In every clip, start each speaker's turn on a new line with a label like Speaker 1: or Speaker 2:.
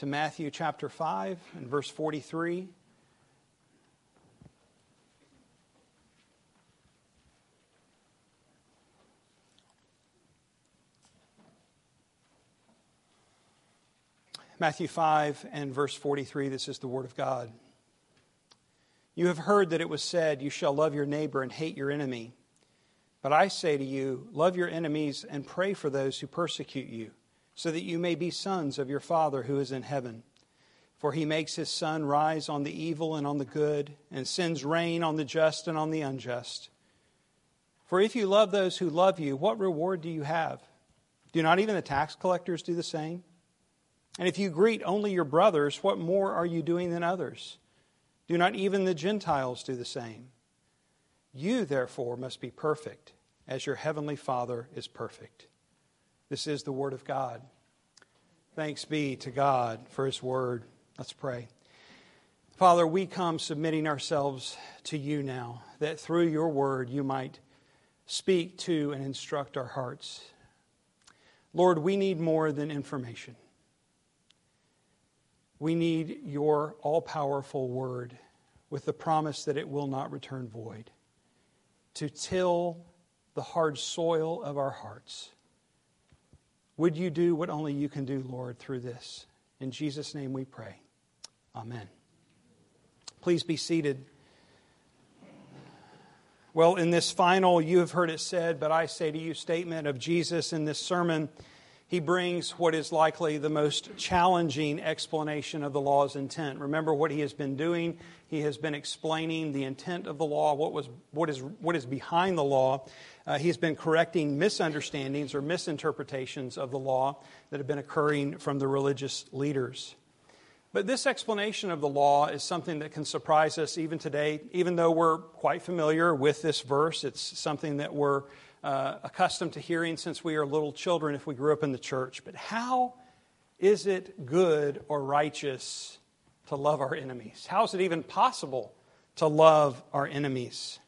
Speaker 1: to Matthew chapter 5 and verse 43. Matthew 5 and verse 43, this is the Word of God. You have heard that it was said, You shall love your neighbor and hate your enemy. But I say to you, love your enemies and pray for those who persecute you, so that you may be sons of your Father who is in heaven. For he makes his sun rise on the evil and on the good, and sends rain on the just and on the unjust. For if you love those who love you, what reward do you have? Do not even the tax collectors do the same? And if you greet only your brothers, what more are you doing than others? Do not even the Gentiles do the same? You, therefore, must be perfect, as your heavenly Father is perfect. This is the Word of God. Thanks be to God for His Word. Let's pray. Father, we come submitting ourselves to you now, that through your Word you might speak to and instruct our hearts. Lord, we need more than information. We need your all powerful Word with the promise that it will not return void to till the hard soil of our hearts. Would you do what only you can do, Lord, through this? In Jesus' name we pray. Amen. Please be seated. Well, in this final, you have heard it said, but I say to you, statement of Jesus in this sermon, he brings what is likely the most challenging explanation of the law's intent. Remember what he has been doing. He has been explaining the intent of the law, what, was, what, is, what is behind the law. Uh, he's been correcting misunderstandings or misinterpretations of the law that have been occurring from the religious leaders. But this explanation of the law is something that can surprise us even today, even though we're quite familiar with this verse. It's something that we're uh, accustomed to hearing since we are little children if we grew up in the church. But how is it good or righteous to love our enemies? How is it even possible to love our enemies?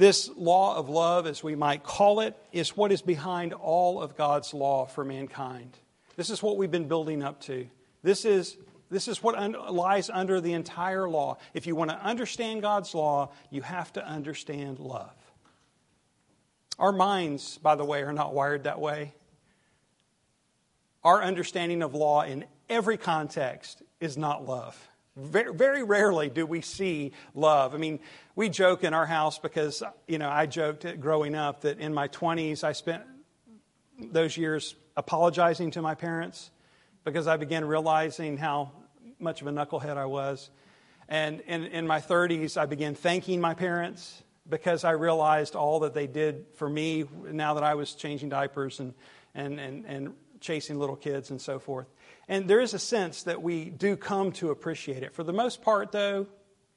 Speaker 1: This law of love, as we might call it, is what is behind all of God's law for mankind. This is what we've been building up to. This is, this is what un- lies under the entire law. If you want to understand God's law, you have to understand love. Our minds, by the way, are not wired that way. Our understanding of law in every context is not love. Very, very, rarely do we see love. I mean, we joke in our house because, you know, I joked growing up that in my 20s I spent those years apologizing to my parents because I began realizing how much of a knucklehead I was. And in, in my 30s, I began thanking my parents because I realized all that they did for me now that I was changing diapers and, and, and, and chasing little kids and so forth. And there is a sense that we do come to appreciate it. For the most part, though,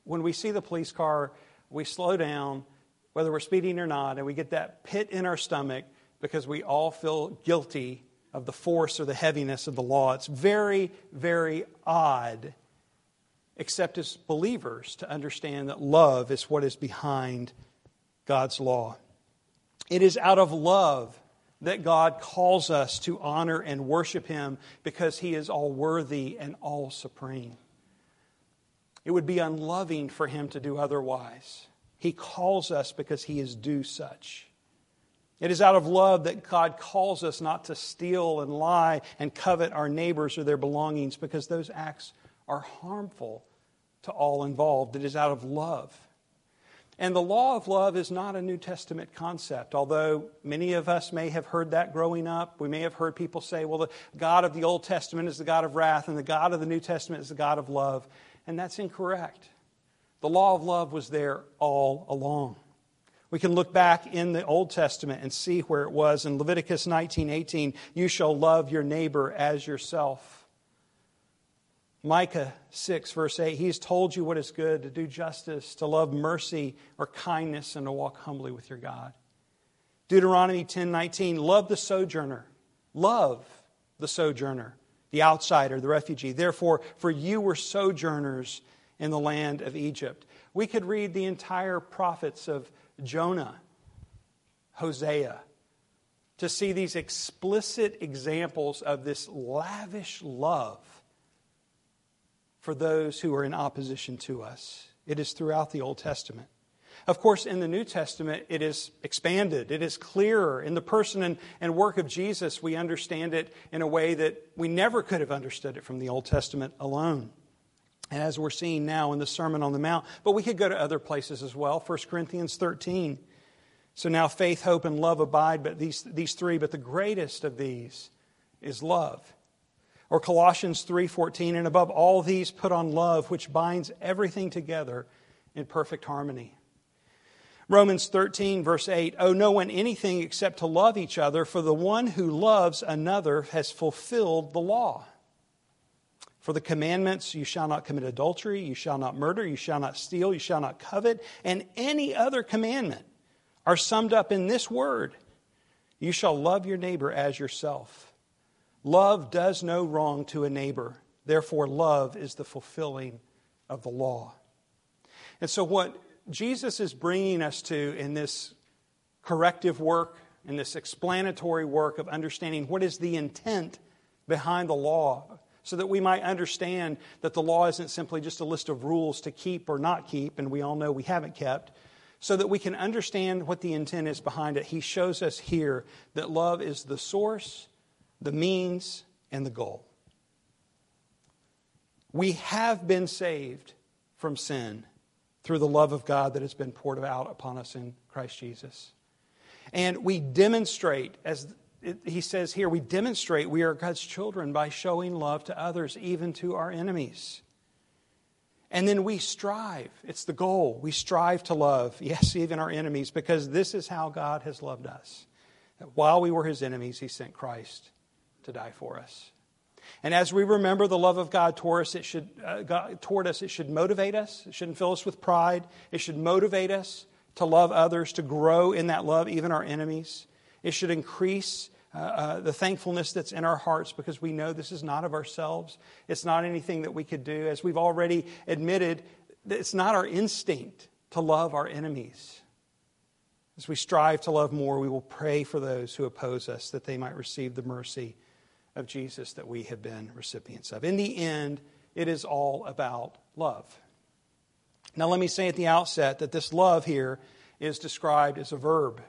Speaker 1: when we see the police car, we slow down, whether we're speeding or not, and we get that pit in our stomach because we all feel guilty of the force or the heaviness of the law. It's very, very odd except as believers, to understand that love is what is behind God's law. It is out of love that God calls us to honor and worship Him because He is all worthy and all supreme. It would be unloving for Him to do otherwise. He calls us because He is due such. It is out of love that God calls us not to steal and lie and covet our neighbors or their belongings because those acts are harmful to all involved. It is out of love. And the law of love is not a New Testament concept, although many of us may have heard that growing up. We may have heard people say, well, the God of the Old Testament is the God of wrath, and the God of the New Testament is the God of love. And that's incorrect. The law of love was there all along. We can look back in the Old Testament and see where it was. In Leviticus 19:18, you shall love your neighbor as yourself. Micah 6, verse 8, He's told you what is good to do justice, to love mercy or kindness, and to walk humbly with your God. Deuteronomy 10 19, love the sojourner. Love the sojourner, the outsider, the refugee. Therefore, for you were sojourners in the land of Egypt. We could read the entire prophets of Jonah, Hosea, to see these explicit examples of this lavish love for those who are in opposition to us. It is throughout the Old Testament. Of course, in the New Testament, it is expanded. It is clearer. In the person and, and work of Jesus, we understand it in a way that we never could have understood it from the Old Testament alone. And as we're seeing now in the Sermon on the Mount, but we could go to other places as well. 1 Corinthians 13. So now faith, hope, and love abide, but these, these three, but the greatest of these is love. Or Colossians 3:14, and above all these put on love, which binds everything together in perfect harmony. Romans 13, verse 8 Owe no one anything except to love each other, for the one who loves another has fulfilled the law. For the commandments, you shall not commit adultery, you shall not murder, you shall not steal, you shall not covet, and any other commandment are summed up in this word You shall love your neighbor as yourself. Love does no wrong to a neighbor. Therefore, love is the fulfilling of the law. And so, what Jesus is bringing us to in this corrective work, in this explanatory work of understanding what is the intent behind the law, so that we might understand that the law isn't simply just a list of rules to keep or not keep, and we all know we haven't kept, so that we can understand what the intent is behind it. He shows us here that love is the source, the means, and the goal. We have been saved from sin through the love of God that has been poured out upon us in Christ Jesus. And we demonstrate, as he says here, we demonstrate we are God's children by showing love to others, even to our enemies. And then we strive. It's the goal. We strive to love, yes, even our enemies, because this is how God has loved us. That while we were his enemies, he sent Christ to die for us. And as we remember the love of God toward us, it should, uh, God, toward us, it should motivate us. It shouldn't fill us with pride. It should motivate us to love others, to grow in that love, even our enemies. It should increase uh, uh, the thankfulness that's in our hearts because we know this is not of ourselves. It's not anything that we could do. As we've already admitted, it's not our instinct to love our enemies. As we strive to love more, we will pray for those who oppose us that they might receive the mercy of Jesus that we have been recipients of. In the end, it is all about love. Now, let me say at the outset that this love here is described as a verb,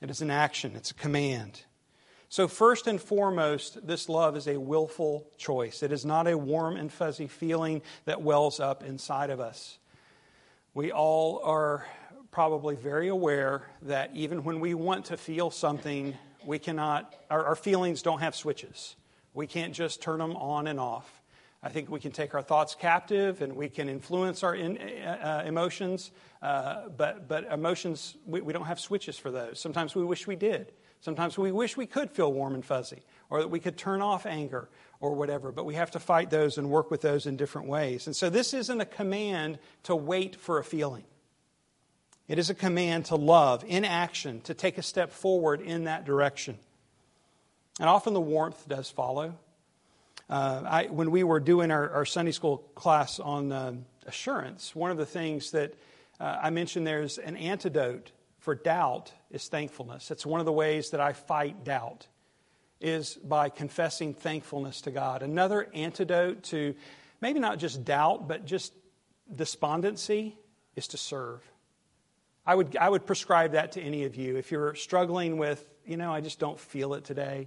Speaker 1: it is an action, it's a command. So, first and foremost, this love is a willful choice. It is not a warm and fuzzy feeling that wells up inside of us. We all are probably very aware that even when we want to feel something, we cannot, our, our, feelings don't have switches. We can't just turn them on and off. I think we can take our thoughts captive and we can influence our in, uh, emotions, uh, but, but emotions, we, we don't have switches for those. Sometimes we wish we did. Sometimes we wish we could feel warm and fuzzy or that we could turn off anger or whatever, but we have to fight those and work with those in different ways. And so this isn't a command to wait for a feeling. It is a command to love in action, to take a step forward in that direction. And often the warmth does follow. Uh, I, when we were doing our, our Sunday school class on uh, assurance, one of the things that uh, I mentioned there's an antidote for doubt is thankfulness. It's one of the ways that I fight doubt is by confessing thankfulness to God. Another antidote to maybe not just doubt, but just despondency is to serve. I would, I would prescribe that to any of you. If you're struggling with, you know, I just don't feel it today,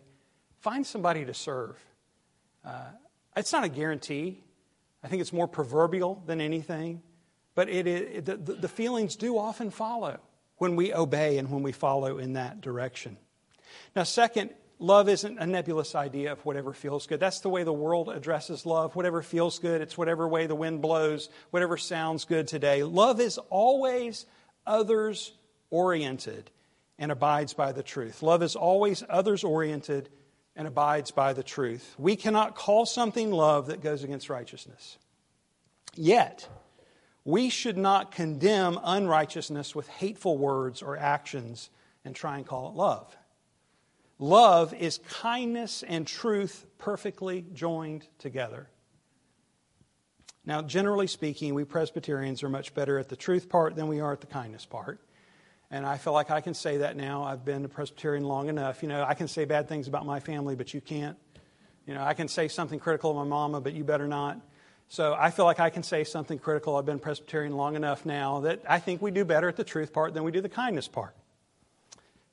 Speaker 1: find somebody to serve. Uh, it's not a guarantee. I think it's more proverbial than anything. But it, it, the, the feelings do often follow when we obey and when we follow in that direction. Now, second, love isn't a nebulous idea of whatever feels good. That's the way the world addresses love. Whatever feels good, it's whatever way the wind blows, whatever sounds good today. Love is always others oriented and abides by the truth. Love is always others oriented and abides by the truth. We cannot call something love that goes against righteousness. Yet, we should not condemn unrighteousness with hateful words or actions and try and call it love. Love is kindness and truth perfectly joined together. Now, generally speaking, we Presbyterians are much better at the truth part than we are at the kindness part. And I feel like I can say that now. I've been a Presbyterian long enough. You know, I can say bad things about my family, but you can't. You know, I can say something critical of my mama, but you better not. So I feel like I can say something critical. I've been Presbyterian long enough now that I think we do better at the truth part than we do the kindness part.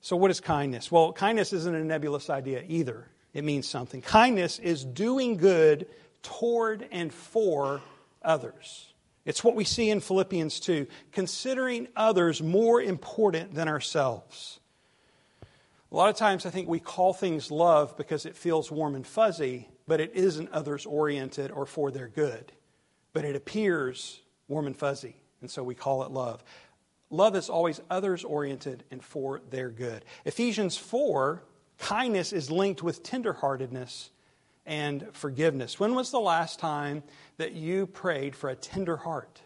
Speaker 1: So, what is kindness? Well, kindness isn't a nebulous idea either. It means something. Kindness is doing good toward and for others. It's what we see in Philippians 2, considering others more important than ourselves. A lot of times I think we call things love because it feels warm and fuzzy, but it isn't others oriented or for their good. But it appears warm and fuzzy, and so we call it love. Love is always others oriented and for their good. Ephesians 4, kindness is linked with tenderheartedness and forgiveness. When was the last time that you prayed for a tender heart?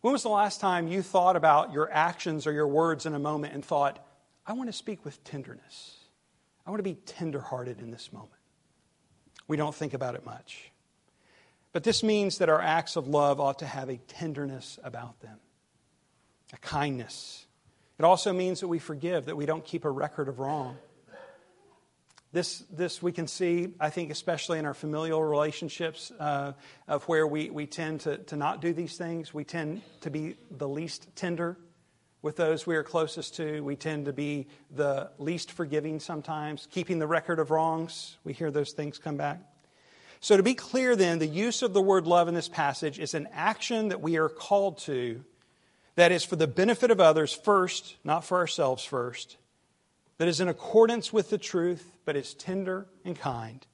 Speaker 1: When was the last time you thought about your actions or your words in a moment and thought, I want to speak with tenderness? I want to be tenderhearted in this moment. We don't think about it much. But this means that our acts of love ought to have a tenderness about them, a kindness. It also means that we forgive, that we don't keep a record of wrong. This, this we can see, I think, especially in our familial relationships, uh, of where we, we tend to, to not do these things. We tend to be the least tender with those we are closest to. We tend to be the least forgiving sometimes, keeping the record of wrongs. We hear those things come back. So, to be clear, then, the use of the word love in this passage is an action that we are called to that is for the benefit of others first, not for ourselves first, that is in accordance with the truth, but is tender and kind.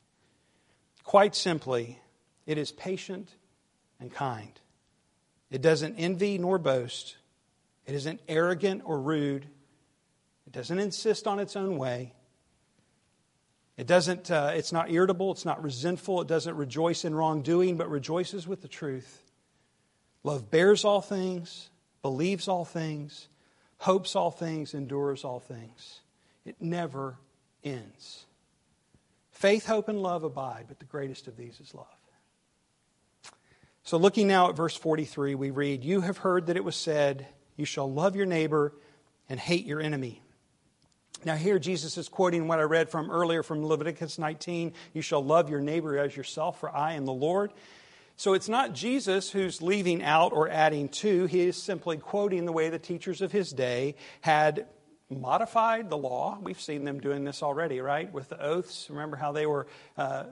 Speaker 1: Quite simply, it is patient and kind. It doesn't envy nor boast. It isn't arrogant or rude. It doesn't insist on its own way. It doesn't, uh, it's not irritable, it's not resentful, it doesn't rejoice in wrongdoing, but rejoices with the truth. Love bears all things, believes all things, hopes all things, endures all things. It never ends. Faith, hope, and love abide, but the greatest of these is love. So, looking now at verse 43, we read, You have heard that it was said, You shall love your neighbor and hate your enemy. Now, here Jesus is quoting what I read from earlier from Leviticus 19 You shall love your neighbor as yourself, for I am the Lord. So it's not Jesus who's leaving out or adding to. He is simply quoting the way the teachers of his day had modified the law. We've seen them doing this already, right? With the oaths. Remember how they were uh,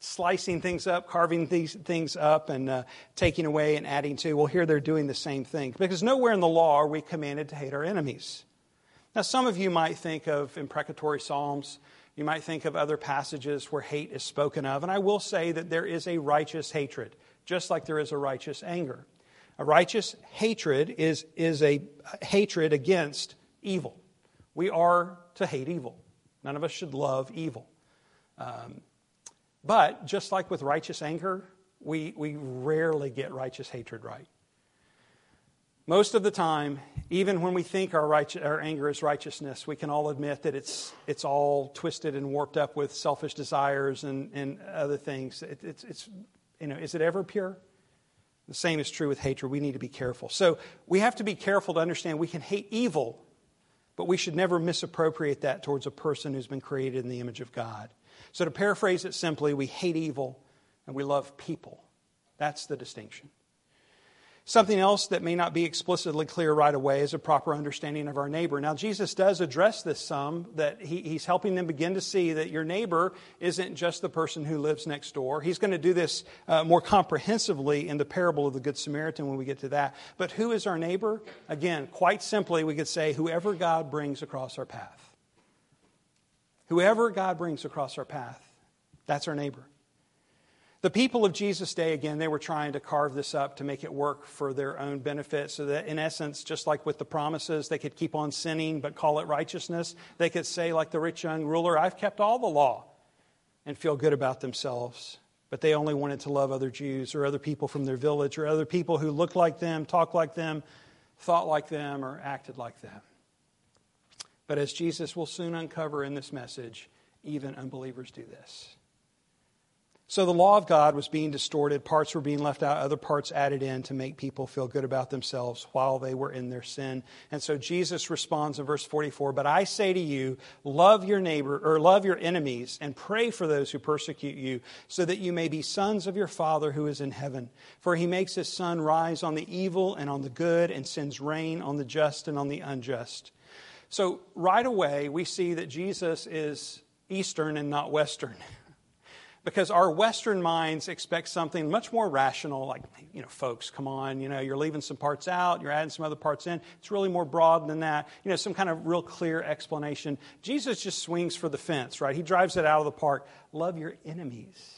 Speaker 1: slicing things up, carving these things up, and uh, taking away and adding to. Well, here they're doing the same thing. Because nowhere in the law are we commanded to hate our enemies. Now, some of you might think of imprecatory psalms. You might think of other passages where hate is spoken of. And I will say that there is a righteous hatred, just like there is a righteous anger. A righteous hatred is, is a hatred against evil. We are to hate evil. None of us should love evil. Um, but just like with righteous anger, we, we rarely get righteous hatred right. Most of the time, even when we think our, right, our anger is righteousness, we can all admit that it's, it's all twisted and warped up with selfish desires and, and other things. It, it's, it's, you know, is it ever pure? The same is true with hatred. We need to be careful. So we have to be careful to understand we can hate evil but we should never misappropriate that towards a person who's been created in the image of God. So, to paraphrase it simply, we hate evil and we love people. That's the distinction. Something else that may not be explicitly clear right away is a proper understanding of our neighbor. Now, Jesus does address this some, that he, he's helping them begin to see that your neighbor isn't just the person who lives next door. He's going to do this uh, more comprehensively in the parable of the Good Samaritan when we get to that. But who is our neighbor? Again, quite simply, we could say whoever God brings across our path. Whoever God brings across our path, that's our neighbor. The people of Jesus' day, again, they were trying to carve this up to make it work for their own benefit, so that in essence, just like with the promises, they could keep on sinning but call it righteousness. They could say, like the rich young ruler, I've kept all the law, and feel good about themselves. But they only wanted to love other Jews or other people from their village or other people who looked like them, talked like them, thought like them, or acted like them. But as Jesus will soon uncover in this message, even unbelievers do this. So the law of God was being distorted. Parts were being left out, other parts added in to make people feel good about themselves while they were in their sin. And so Jesus responds in verse 44 But I say to you, love your neighbor, or love your enemies, and pray for those who persecute you, so that you may be sons of your Father who is in heaven. For he makes his sun rise on the evil and on the good, and sends rain on the just and on the unjust. So right away, we see that Jesus is Eastern and not Western. because our Western minds expect something much more rational, like, you know, folks, come on, you know, you're leaving some parts out, you're adding some other parts in. It's really more broad than that. You know, some kind of real clear explanation. Jesus just swings for the fence, right? He drives it out of the park. Love your enemies.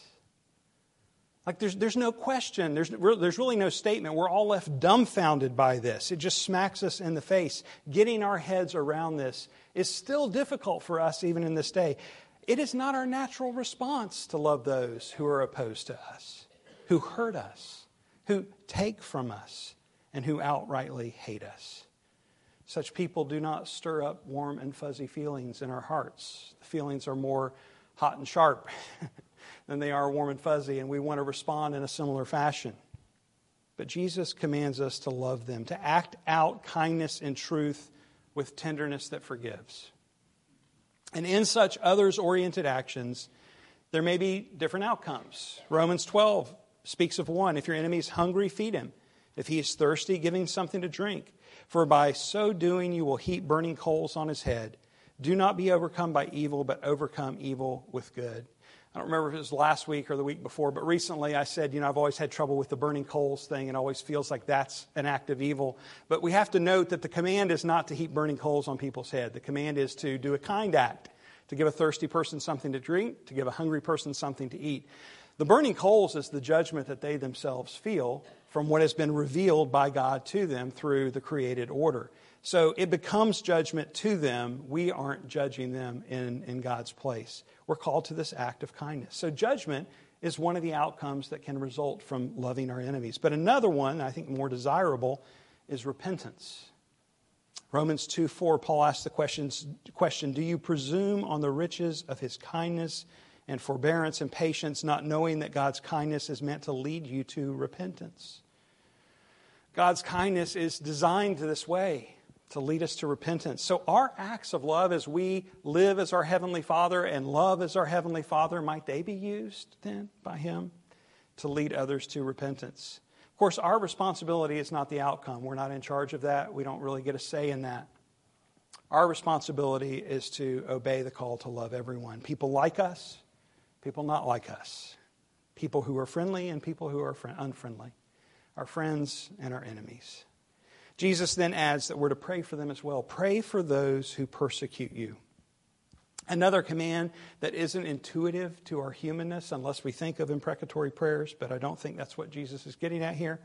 Speaker 1: Like, there's, there's no question, there's, there's really no statement. We're all left dumbfounded by this. It just smacks us in the face. Getting our heads around this is still difficult for us, even in this day. It is not our natural response to love those who are opposed to us, who hurt us, who take from us, and who outrightly hate us. Such people do not stir up warm and fuzzy feelings in our hearts. The feelings are more hot and sharp than they are warm and fuzzy, and we want to respond in a similar fashion. But Jesus commands us to love them, to act out kindness and truth with tenderness that forgives. And in such others oriented actions, there may be different outcomes. Romans 12 speaks of one. If your enemy is hungry, feed him. If he is thirsty, give him something to drink. For by so doing, you will heap burning coals on his head. Do not be overcome by evil, but overcome evil with good. I don't remember if it was last week or the week before, but recently I said, you know, I've always had trouble with the burning coals thing and always feels like that's an act of evil. But we have to note that the command is not to heap burning coals on people's head. The command is to do a kind act, to give a thirsty person something to drink, to give a hungry person something to eat. The burning coals is the judgment that they themselves feel from what has been revealed by God to them through the created order. So it becomes judgment to them. We aren't judging them in, in God's place. We're called to this act of kindness. So judgment is one of the outcomes that can result from loving our enemies. But another one, I think more desirable, is repentance. Romans 2 4, Paul asks the questions, question Do you presume on the riches of his kindness and forbearance and patience, not knowing that God's kindness is meant to lead you to repentance? God's kindness is designed this way to lead us to repentance. So, our acts of love as we live as our Heavenly Father and love as our Heavenly Father, might they be used then by Him to lead others to repentance? Of course, our responsibility is not the outcome. We're not in charge of that. We don't really get a say in that. Our responsibility is to obey the call to love everyone people like us, people not like us, people who are friendly and people who are unfriendly, our friends and our enemies. Jesus then adds that we're to pray for them as well. Pray for those who persecute you. Another command that isn't intuitive to our humanness unless we think of imprecatory prayers, but I don't think that's what Jesus is getting at here.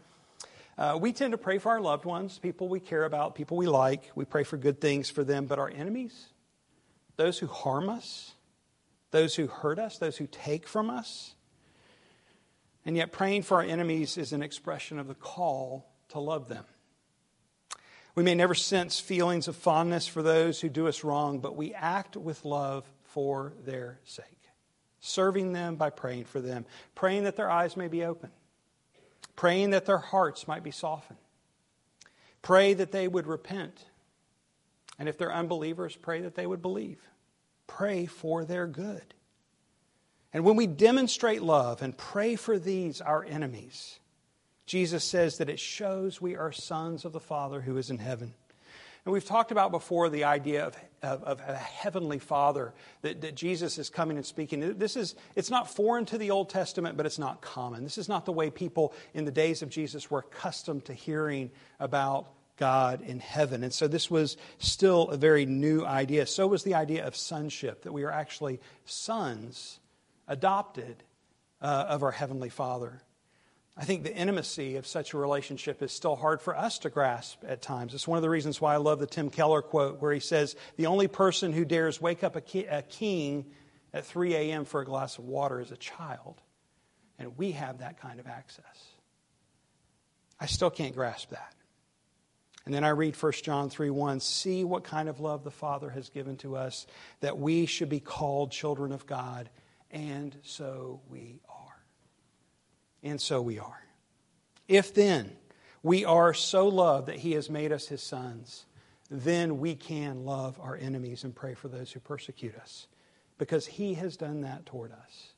Speaker 1: Uh, we tend to pray for our loved ones, people we care about, people we like. We pray for good things for them, but our enemies, those who harm us, those who hurt us, those who take from us. And yet, praying for our enemies is an expression of the call to love them. We may never sense feelings of fondness for those who do us wrong, but we act with love for their sake, serving them by praying for them, praying that their eyes may be open, praying that their hearts might be softened. Pray that they would repent. And if they're unbelievers, pray that they would believe. Pray for their good. And when we demonstrate love and pray for these, our enemies, Jesus says that it shows we are sons of the Father who is in heaven. And we've talked about before the idea of, of, of, a heavenly Father that, that Jesus is coming and speaking. This is, it's not foreign to the Old Testament, but it's not common. This is not the way people in the days of Jesus were accustomed to hearing about God in heaven. And so this was still a very new idea. So was the idea of sonship, that we are actually sons, adopted uh, of our Heavenly Father. I think the intimacy of such a relationship is still hard for us to grasp at times. It's one of the reasons why I love the Tim Keller quote where he says, The only person who dares wake up a, king at 3 a.m. for a glass of water is a child. And we have that kind of access. I still can't grasp that. And then I read 1 John 3 1 See what kind of love the Father has given to us, that we should be called children of God, and so we are. and so we are. If then we are so loved that He has made us His sons, then we can love our enemies and pray for those who persecute us. Because He has done that toward us.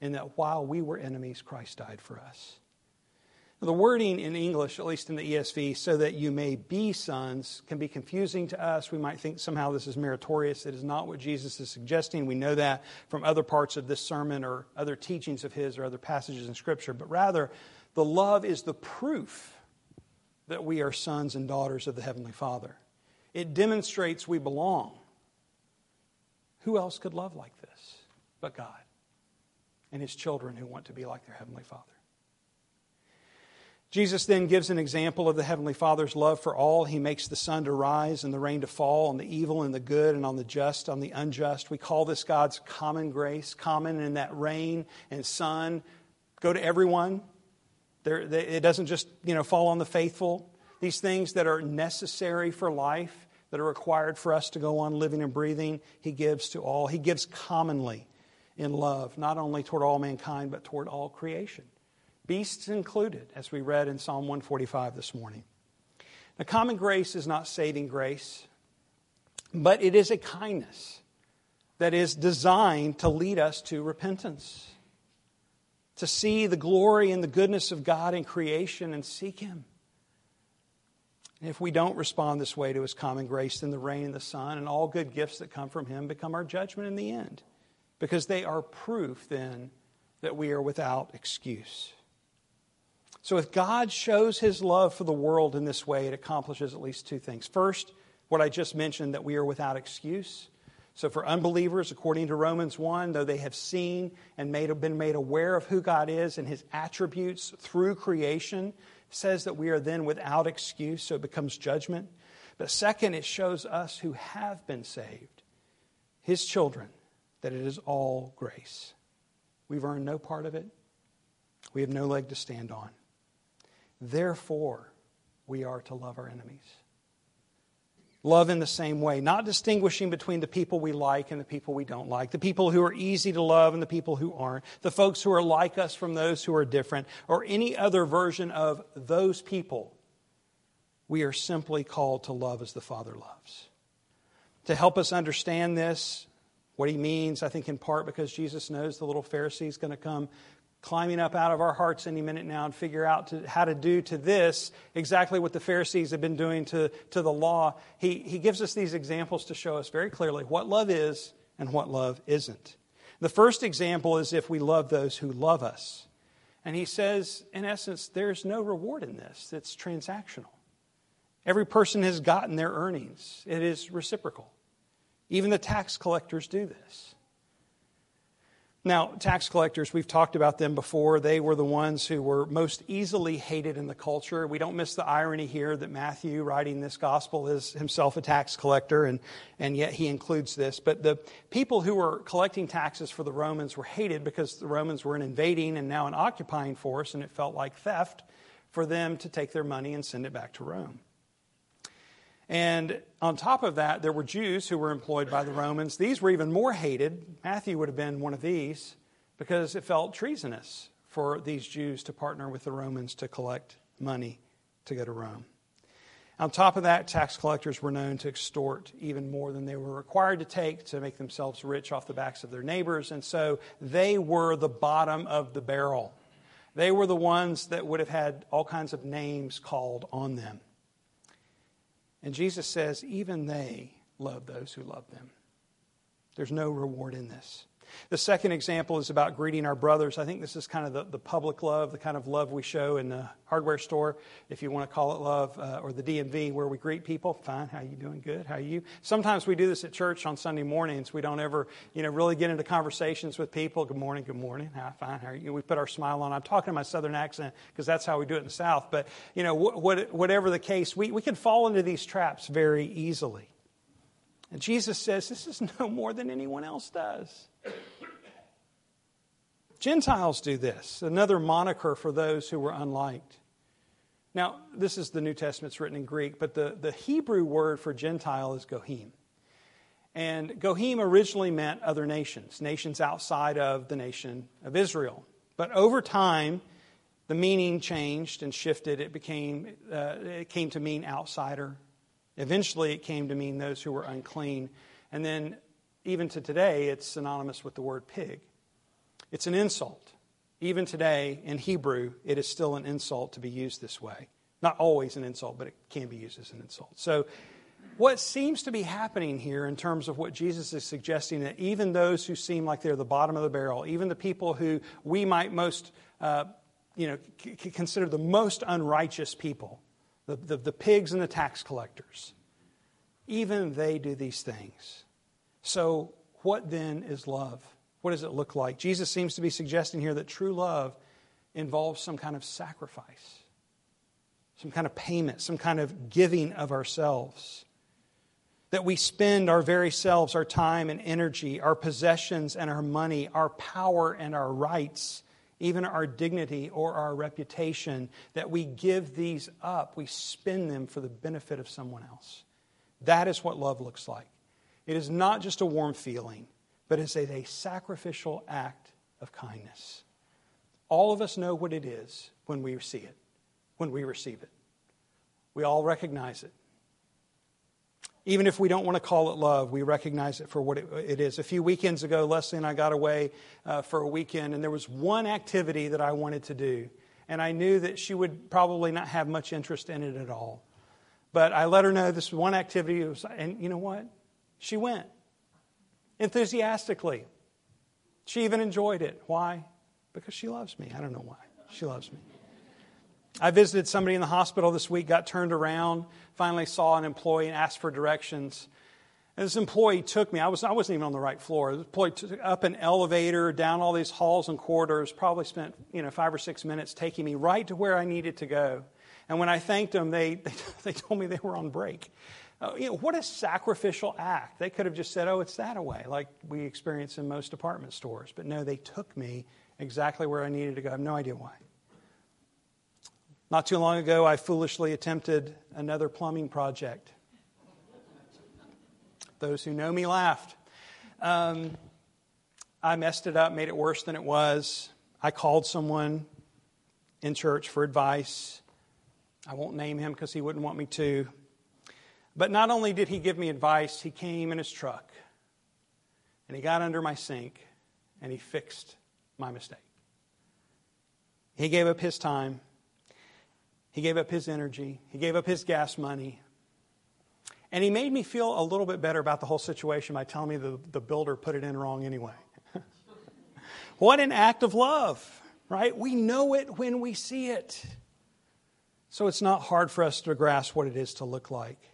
Speaker 1: And that while we were enemies, Christ died for us. The wording in English, at least in the ESV, so that you may be sons, can be confusing to us. We might think somehow this is meritorious. It is not what Jesus is suggesting. We know that from other parts of this sermon or other teachings of his or other passages in Scripture. But rather, the love is the proof that we are sons and daughters of the Heavenly Father. It demonstrates we belong. Who else could love like this but God and His children who want to be like their Heavenly Father? Jesus then gives an example of the Heavenly Father's love for all. He makes the sun to rise and the rain to fall on the evil and the good and on the just, on the unjust. We call this God's common grace, common in that rain and sun go to everyone. There, it doesn't just you know, fall on the faithful. These things that are necessary for life, that are required for us to go on living and breathing, He gives to all. He gives commonly in love, not only toward all mankind, but toward all creation beasts included, as we read in Psalm 145 this morning. Now, common grace is not saving grace, but it is a kindness that is designed to lead us to repentance, to see the glory and the goodness of God in creation and seek Him. And if we don't respond this way to His common grace, then the rain and the sun and all good gifts that come from Him become our judgment in the end, because they are proof then that we are without excuse. So, if God shows his love for the world in this way, it accomplishes at least two things. First, what I just mentioned, that we are without excuse. So, for unbelievers, according to Romans 1, though they have seen and made, been made aware of who God is and his attributes through creation, says that we are then without excuse, so it becomes judgment. But second, it shows us who have been saved, his children, that it is all grace. We've earned no part of it, we have no leg to stand on. Therefore, we are to love our enemies. Love in the same way, not distinguishing between the people we like and the people we don't like, the people who are easy to love and the people who aren't, the folks who are like us from those who are different, or any other version of those people. We are simply called to love as the Father loves. To help us understand this, what he means, I think in part because Jesus knows the little Pharisee is going to come climbing up out of our hearts any minute now and figure out to, how to do to this exactly what the Pharisees have been doing to, to the law. He, he gives us these examples to show us very clearly what love is and what love isn't. The first example is if we love those who love us. And he says, in essence, there's no reward in this, it's transactional. Every person has gotten their earnings, it is reciprocal. Even the tax collectors do this. Now, tax collectors, we've talked about them before. They were the ones who were most easily hated in the culture. We don't miss the irony here that Matthew, writing this gospel, is himself a tax collector, and, and yet he includes this. But the people who were collecting taxes for the Romans were hated because the Romans were an invading and now an occupying force, and it felt like theft for them to take their money and send it back to Rome. And on top of that, there were Jews who were employed by the Romans. These were even more hated. Matthew would have been one of these because it felt treasonous for these Jews to partner with the Romans to collect money to go to Rome. On top of that, tax collectors were known to extort even more than they were required to take to make themselves rich off the backs of their neighbors. And so they were the bottom of the barrel. They were the ones that would have had all kinds of names called on them. And Jesus says, even they love those who love them. There's no reward in this. The second example is about greeting our brothers. I think this is kind of the, the public love, the kind of love we show in the hardware store, if you want to call it love, uh, or the DMV where we greet people. Fine, how you doing? Good. How you? Sometimes we do this at church on Sunday mornings. We don't ever, you know, really get into conversations with people. Good morning. Good morning. How fine? How are you? We put our smile on. I'm talking in my southern accent because that's how we do it in the South. But you know, wh- whatever the case, we, we can fall into these traps very easily. And Jesus says this is no more than anyone else does. Gentiles do this, another moniker for those who were unliked. Now, this is the New Testament's written in Greek, but the, the Hebrew word for Gentile is Goyim. And Goyim originally meant other nations, nations outside of the nation of Israel. But over time, the meaning changed and shifted. It became uh, it came to mean outsider. Eventually, it came to mean those who were unclean, and then even to today, it's synonymous with the word pig. It's an insult. Even today, in Hebrew, it is still an insult to be used this way. Not always an insult, but it can be used as an insult. So, what seems to be happening here in terms of what Jesus is suggesting that even those who seem like they're the bottom of the barrel, even the people who we might most, uh, you know, c- consider the most unrighteous people, the, the, the pigs and the tax collectors, even they do these things. So, what then is love? What does it look like? Jesus seems to be suggesting here that true love involves some kind of sacrifice, some kind of payment, some kind of giving of ourselves. That we spend our very selves, our time and energy, our possessions and our money, our power and our rights, even our dignity or our reputation, that we give these up. We spend them for the benefit of someone else. That is what love looks like. It is not just a warm feeling, but it's a sacrificial act of kindness. All of us know what it is when we see it, when we receive it. We all recognize it. Even if we don't want to call it love, we recognize it for what it, it is. A few weekends ago, Leslie and I got away uh, for a weekend, and there was one activity that I wanted to do. And I knew that she would probably not have much interest in it at all. But I let her know this one activity was, and you know what? She went enthusiastically. She even enjoyed it. Why? Because she loves me. I don't know why. She loves me. I visited somebody in the hospital this week, got turned around, finally saw an employee and asked for directions. And this employee took me, I, was, I wasn't even on the right floor. The employee took up an elevator, down all these halls and corridors, probably spent you know, five or six minutes taking me right to where I needed to go. And when I thanked them, they, they, they told me they were on break. Uh, you know, what a sacrificial act. They could have just said, oh, it's that away, like we experience in most department stores. But no, they took me exactly where I needed to go. I have no idea why. Not too long ago, I foolishly attempted another plumbing project. Those who know me laughed. Um, I messed it up, made it worse than it was. I called someone in church for advice. I won't name him because he wouldn't want me to. But not only did he give me advice, he came in his truck and he got under my sink and he fixed my mistake. He gave up his time, he gave up his energy, he gave up his gas money. And he made me feel a little bit better about the whole situation by telling me the, the builder put it in wrong anyway. what an act of love, right? We know it when we see it. So it's not hard for us to grasp what it is to look like.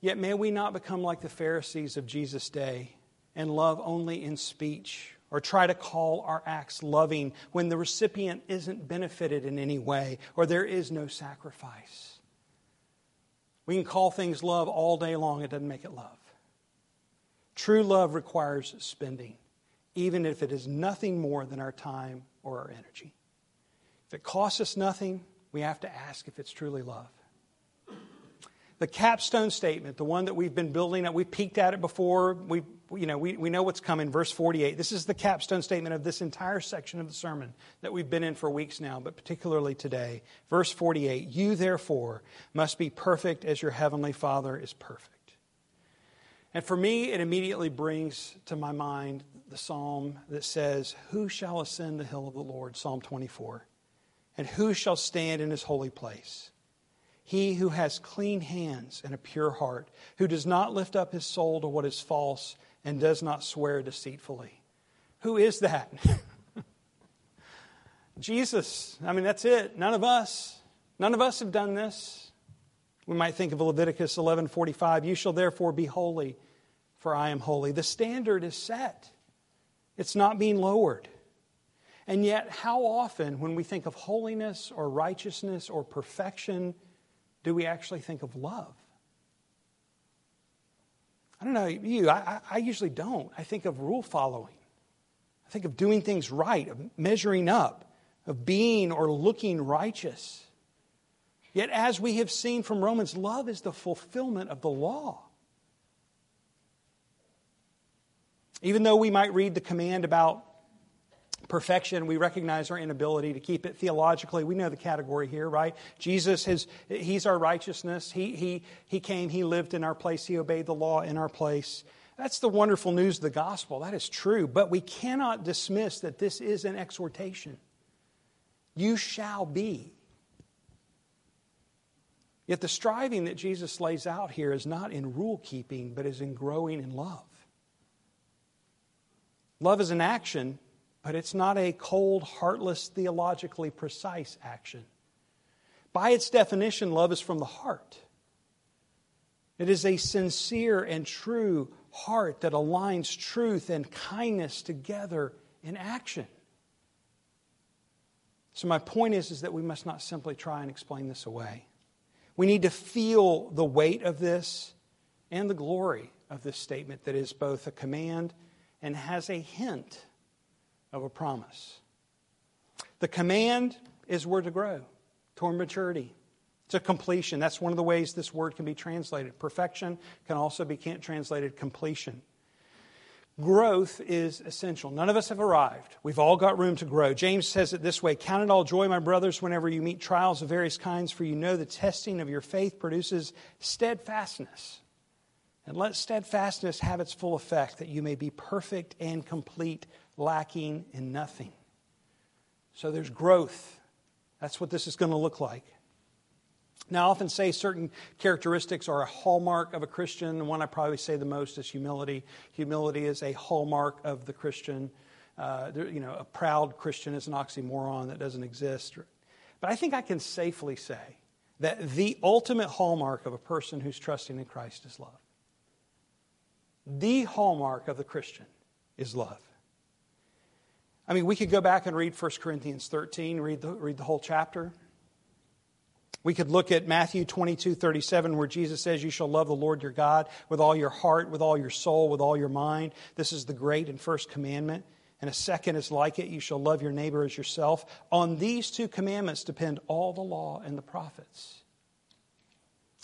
Speaker 1: Yet may we not become like the Pharisees of Jesus' day and love only in speech or try to call our acts loving when the recipient isn't benefited in any way or there is no sacrifice. We can call things love all day long, it doesn't make it love. True love requires spending, even if it is nothing more than our time or our energy. If it costs us nothing, we have to ask if it's truly love the capstone statement, the one that we've been building up, we've peeked at it before, we, you know, we, we know what's coming, verse 48. This is the capstone statement of this entire section of the sermon that we've been in for weeks now, but particularly today. Verse 48 You therefore must be perfect as your heavenly Father is perfect. And for me, it immediately brings to my mind the psalm that says, Who shall ascend the hill of the Lord? Psalm 24. And who shall stand in his holy place? He who has clean hands and a pure heart, who does not lift up his soul to what is false and does not swear deceitfully. Who is that? Jesus. I mean, that's it. None of us. None of us have done this. We might think of Leviticus 11:45, "You shall therefore be holy, for I am holy." The standard is set. It's not being lowered. And yet, how often when we think of holiness or righteousness or perfection, do we actually think of love? I don't know you, I, I usually don't. I think of rule following. I think of doing things right, of measuring up, of being or looking righteous. Yet, as we have seen from Romans, love is the fulfillment of the law. Even though we might read the command about perfection. We recognize our inability to keep it theologically. We know the category here, right? Jesus, has, He's our righteousness. He, he, he came, He lived in our place, He obeyed the law in our place. That's the wonderful news of the gospel. That is true. But we cannot dismiss that this is an exhortation. You shall be. Yet the striving that Jesus lays out here is not in rule keeping, but is in growing in love. Love is an action, but it's not a cold, heartless, theologically precise action. By its definition, love is from the heart. It is a sincere and true heart that aligns truth and kindness together in action. So, my point is, is that we must not simply try and explain this away. We need to feel the weight of this and the glory of this statement that is both a command and has a hint of a promise. The command is we're to grow toward maturity, to completion. That's one of the ways this word can be translated. Perfection can also be translated completion. Growth is essential. None of us have arrived. We've all got room to grow. James says it this way Count it all joy, my brothers, whenever you meet trials of various kinds, for you know the testing of your faith produces steadfastness. And let steadfastness have its full effect, that you may be perfect and complete, lacking in nothing. So there's growth. That's what this is going to look like. Now, I often say certain characteristics are a hallmark of a Christian. The one I probably say the most is humility. Humility is a hallmark of the Christian. Uh, you know, a proud Christian is an oxymoron that doesn't exist. But I think I can safely say that the ultimate hallmark of a person who's trusting in Christ is love. The hallmark of the Christian is love. I mean, we could go back and read 1 Corinthians 13, read the, read the whole chapter. We could look at Matthew 22, 37, where Jesus says, You shall love the Lord your God with all your heart, with all your soul, with all your mind. This is the great and first commandment. And a second is like it you shall love your neighbor as yourself. On these two commandments depend all the law and the prophets.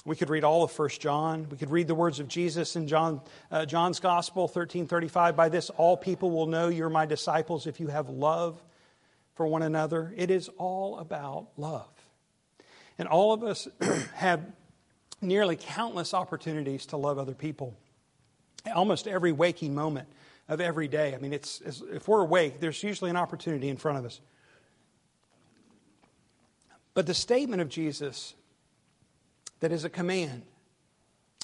Speaker 1: We could read all of 1 John. We could read the words of Jesus in John, uh, John's Gospel, 1335. By this, all people will know you're my disciples if you have love for one another. It is all about love. And all of us have nearly countless opportunities to love other people. Almost every waking moment of every day. I mean, it's, if we're awake, there's usually an opportunity in front of us. But the statement of Jesus that is a command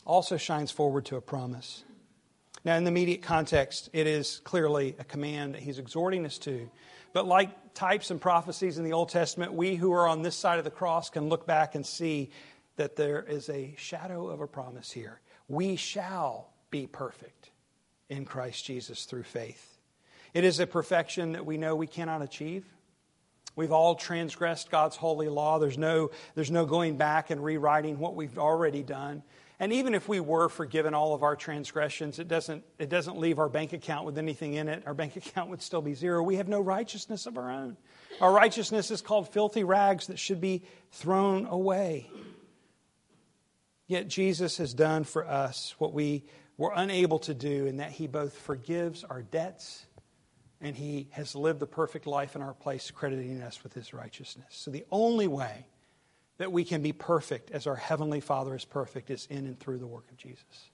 Speaker 1: also shines forward to a promise. Now, in the immediate context, it is clearly a command that he's exhorting us to. But like types and prophecies in the Old Testament, we who are on this side of the cross can look back and see that there is a shadow of a promise here. We shall be perfect in Christ Jesus through faith. It is a perfection that we know we cannot achieve. We've all transgressed God's holy law. There's no, there's no going back and rewriting what we've already done. And even if we were forgiven all of our transgressions, it doesn't, it doesn't leave our bank account with anything in it. Our bank account would still be zero. We have no righteousness of our own. Our righteousness is called filthy rags that should be thrown away. Yet Jesus has done for us what we were unable to do, in that He both forgives our debts and he has lived the perfect life in our place, crediting us with his righteousness. So the only way that we can be perfect as our Heavenly Father is perfect is in and through the work of Jesus.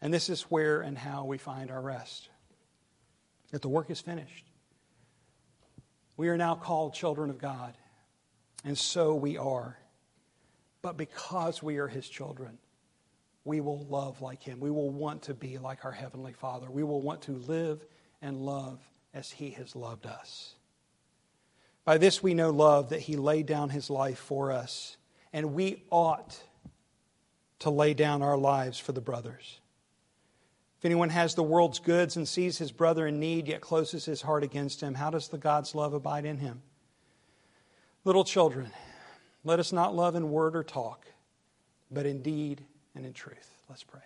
Speaker 1: And this is where and how we find our rest. That the work is finished. We are now called children of God, and so we are. But because we are His children, we will love like Him. We will want to be like our Heavenly Father. We will want to live and love as He has loved us. By this we know love, that He laid down His life for us, and we ought to lay down our lives for the brothers. If anyone has the world's goods and sees his brother in need, yet closes his heart against him, how does the God's love abide in him? Little children, let us not love in word or talk, but in deed and in truth. Let's pray.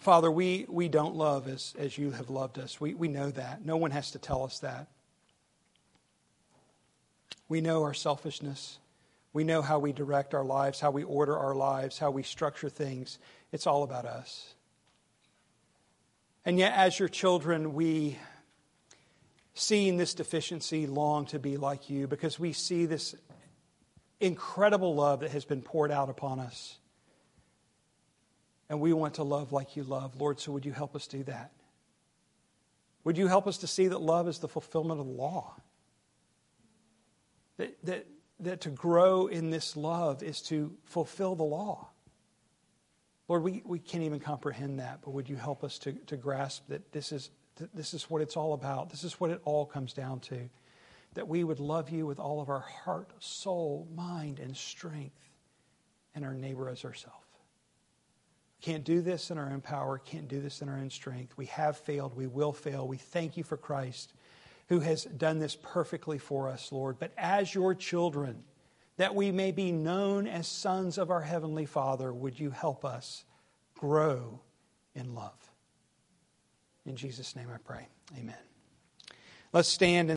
Speaker 1: Father, we, we don't love as, as you have loved us. We, we know that. No one has to tell us that. We know our selfishness. We know how we direct our lives, how we order our lives, how we structure things. It's all about us. And yet, as your children, we, seeing this deficiency, long to be like you because we see this incredible love that has been poured out upon us. And we want to love like you love. Lord, so would you help us do that? Would you help us to see that love is the fulfillment of the law? That, that, that to grow in this love is to fulfill the law. Lord, we, we can't even comprehend that, but would you help us to, to grasp that this is, this is what it's all about? This is what it all comes down to. That we would love you with all of our heart, soul, mind, and strength, and our neighbor as ourselves. We can't do this in our own power, can't do this in our own strength. We have failed, we will fail. We thank you for Christ who has done this perfectly for us, Lord. But as your children, that we may be known as sons of our Heavenly Father, would you help us grow in love? In Jesus' name I pray. Amen. Let's stand and